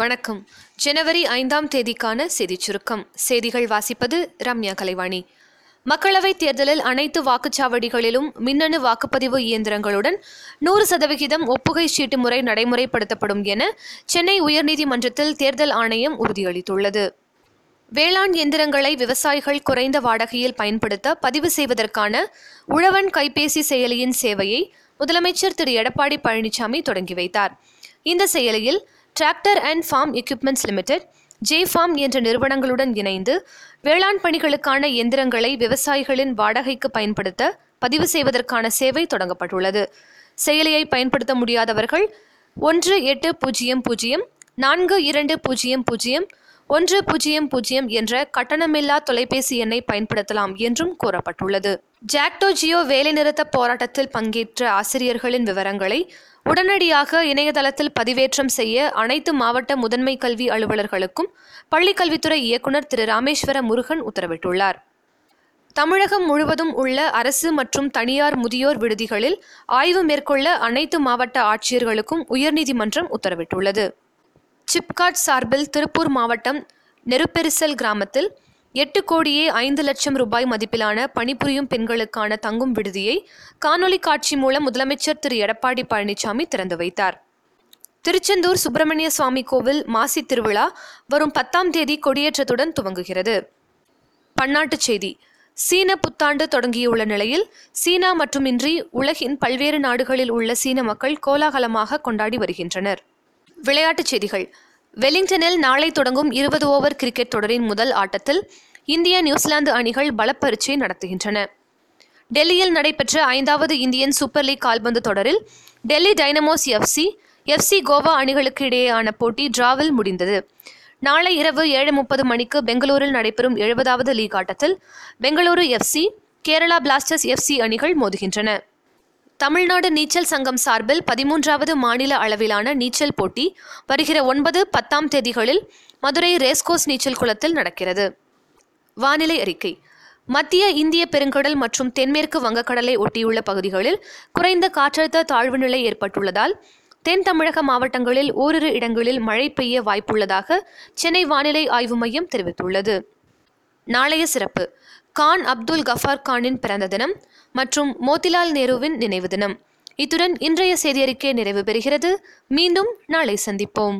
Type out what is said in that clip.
வணக்கம். ஜனவரி ஐந்தாம் தேதிக்கான செய்திச் சுருக்கம். செய்திகள் வாசிப்பது ரம்யா கலைவாணி. மக்களவைத் தேர்தலில் அனைத்து வாக்குச்சாவடிகளிலும் மின்னணு வாக்குப்பதிவு இயந்திரங்களுடன் நூறு சதவிகிதம் ஒப்புகை சீட்டு முறை நடைமுறைப்படுத்தப்படும் என சென்னை உயர்நீதிமன்றத்தில் தேர்தல் ஆணையம் உறுதியளித்துள்ளது. வேளாண் எந்திரங்களை விவசாயிகள் குறைந்த வாடகையில் பயன்படுத்த பதிவு செய்வதற்கான உழவன் கைபேசி செயலியின் சேவையை முதலமைச்சர் திரு. எடப்பாடி பழனிசாமி தொடங்கி வைத்தார். இந்த செயலியில் tractor and farm equipments limited J farm என்ற நிறுவனங்களுடன் இணைந்து வேளாண் பணிகளுக்கான எந்திரங்களை விவசாயிகளின் வாடகைக்கு பயன்படுத்த பதிவு செய்வதற்கான சேவை தொடங்கப்பட்டுள்ளது. செயலியை பயன்படுத்த முடியாதவர்கள் ஒன்று எட்டு பூஜ்ஜியம் பூஜ்ஜியம் நான்கு இரண்டு பூஜ்ஜியம் பூஜ்ஜியம் ஒன்று பூஜ்ஜியம் பூஜ்ஜியம் என்ற கட்டணமில்லா தொலைபேசி எண்ணை பயன்படுத்தலாம் என்றும் கூறப்பட்டுள்ளது. ஜாக்டோ ஜியோ வேலைநிறுத்த போராட்டத்தில் பங்கேற்ற ஆசிரியர்களின் விவரங்களை உடனடியாக இணையதளத்தில் பதிவேற்றம் செய்ய அனைத்து மாவட்ட முதன்மை கல்வி அலுவலர்களுக்கும் பள்ளிக்கல்வித்துறை இயக்குநர் திரு. ராமேஸ்வர முருகன் உத்தரவிட்டுள்ளார். தமிழகம் முழுவதும் உள்ள அரசு மற்றும் தனியார் முதியோர் விடுதிகளில் ஆய்வு மேற்கொள்ள அனைத்து மாவட்ட ஆட்சியர்களுக்கும் உயர்நீதிமன்றம் உத்தரவிட்டுள்ளது. சிப்காட் சார்பில் திருப்பூர் மாவட்டம் நெருப்பெரிசல் கிராமத்தில் எட்டு கோடியே ஐந்து லட்சம் ரூபாய் மதிப்பிலான பணிபுரியும் பெண்களுக்கான தங்கும் விடுதியை காணொலி காட்சி மூலம் முதலமைச்சர் திரு. எடப்பாடி பழனிசாமி திறந்து வைத்தார். திருச்செந்தூர் சுப்பிரமணிய சுவாமி கோவில் மாசி திருவிழா வரும் பத்தாம் தேதி கொடியேற்றத்துடன் துவங்குகிறது. பன்னாட்டுச் செய்தி. சீன புத்தாண்டு தொடங்கியுள்ள நிலையில் சீனா மட்டுமின்றி உலகின் பல்வேறு நாடுகளில் உள்ள சீன மக்கள் கோலாகலமாக கொண்டாடி வருகின்றனர். விளையாட்டுச் செய்திகள். வெலிங்டனில் நாளை தொடங்கும் இருபது ஓவர் கிரிக்கெட் தொடரின் முதல் ஆட்டத்தில் இந்திய நியூசிலாந்து அணிகள் பலப்பரீட்சை நடத்துகின்றன. டெல்லியில் நடைபெற்ற ஐந்தாவது இந்தியன் சூப்பர் லீக் கால்பந்து தொடரில் Delhi Dynamos FC FC Goa அணிகளுக்கு இடையேயான போட்டி டிராவில் முடிந்தது. நாளை இரவு ஏழு முப்பது மணிக்கு பெங்களூரில் நடைபெறும் எழுபதாவது லீக் ஆட்டத்தில் Bengaluru FC Kerala Blasters FC அணிகள் மோதுகின்றன. தமிழ்நாடு நீச்சல் சங்கம் சார்பில் பதிமூன்றாவது மாநில அளவிலான நீச்சல் போட்டி வருகிற ஒன்பது பத்தாம் தேதிகளில் மதுரை ரேஸ்கோஸ் நீச்சல் குளத்தில் நடக்கிறது. வானிலை அறிக்கை. மத்திய இந்திய பெருங்கடல் மற்றும் தென்மேற்கு வங்கக்கடலை ஒட்டியுள்ள பகுதிகளில் குறைந்த காற்றழுத்த தாழ்வு நிலை ஏற்பட்டுள்ளதால் தென் தமிழக மாவட்டங்களில் ஓரிரு இடங்களில் மழை பெய்ய வாய்ப்புள்ளதாக சென்னை வானிலை ஆய்வு மையம் தெரிவித்துள்ளது. நாளைய சிறப்பு. கான் அப்துல் கஃபார் கானின் பிறந்த தினம் மற்றும் மோதிலால் நேருவின் நினைவு தினம். இத்துடன் இன்றைய செய்தியறிக்கை நிறைவு பெறுகிறது. மீண்டும் நாளை சந்திப்போம்.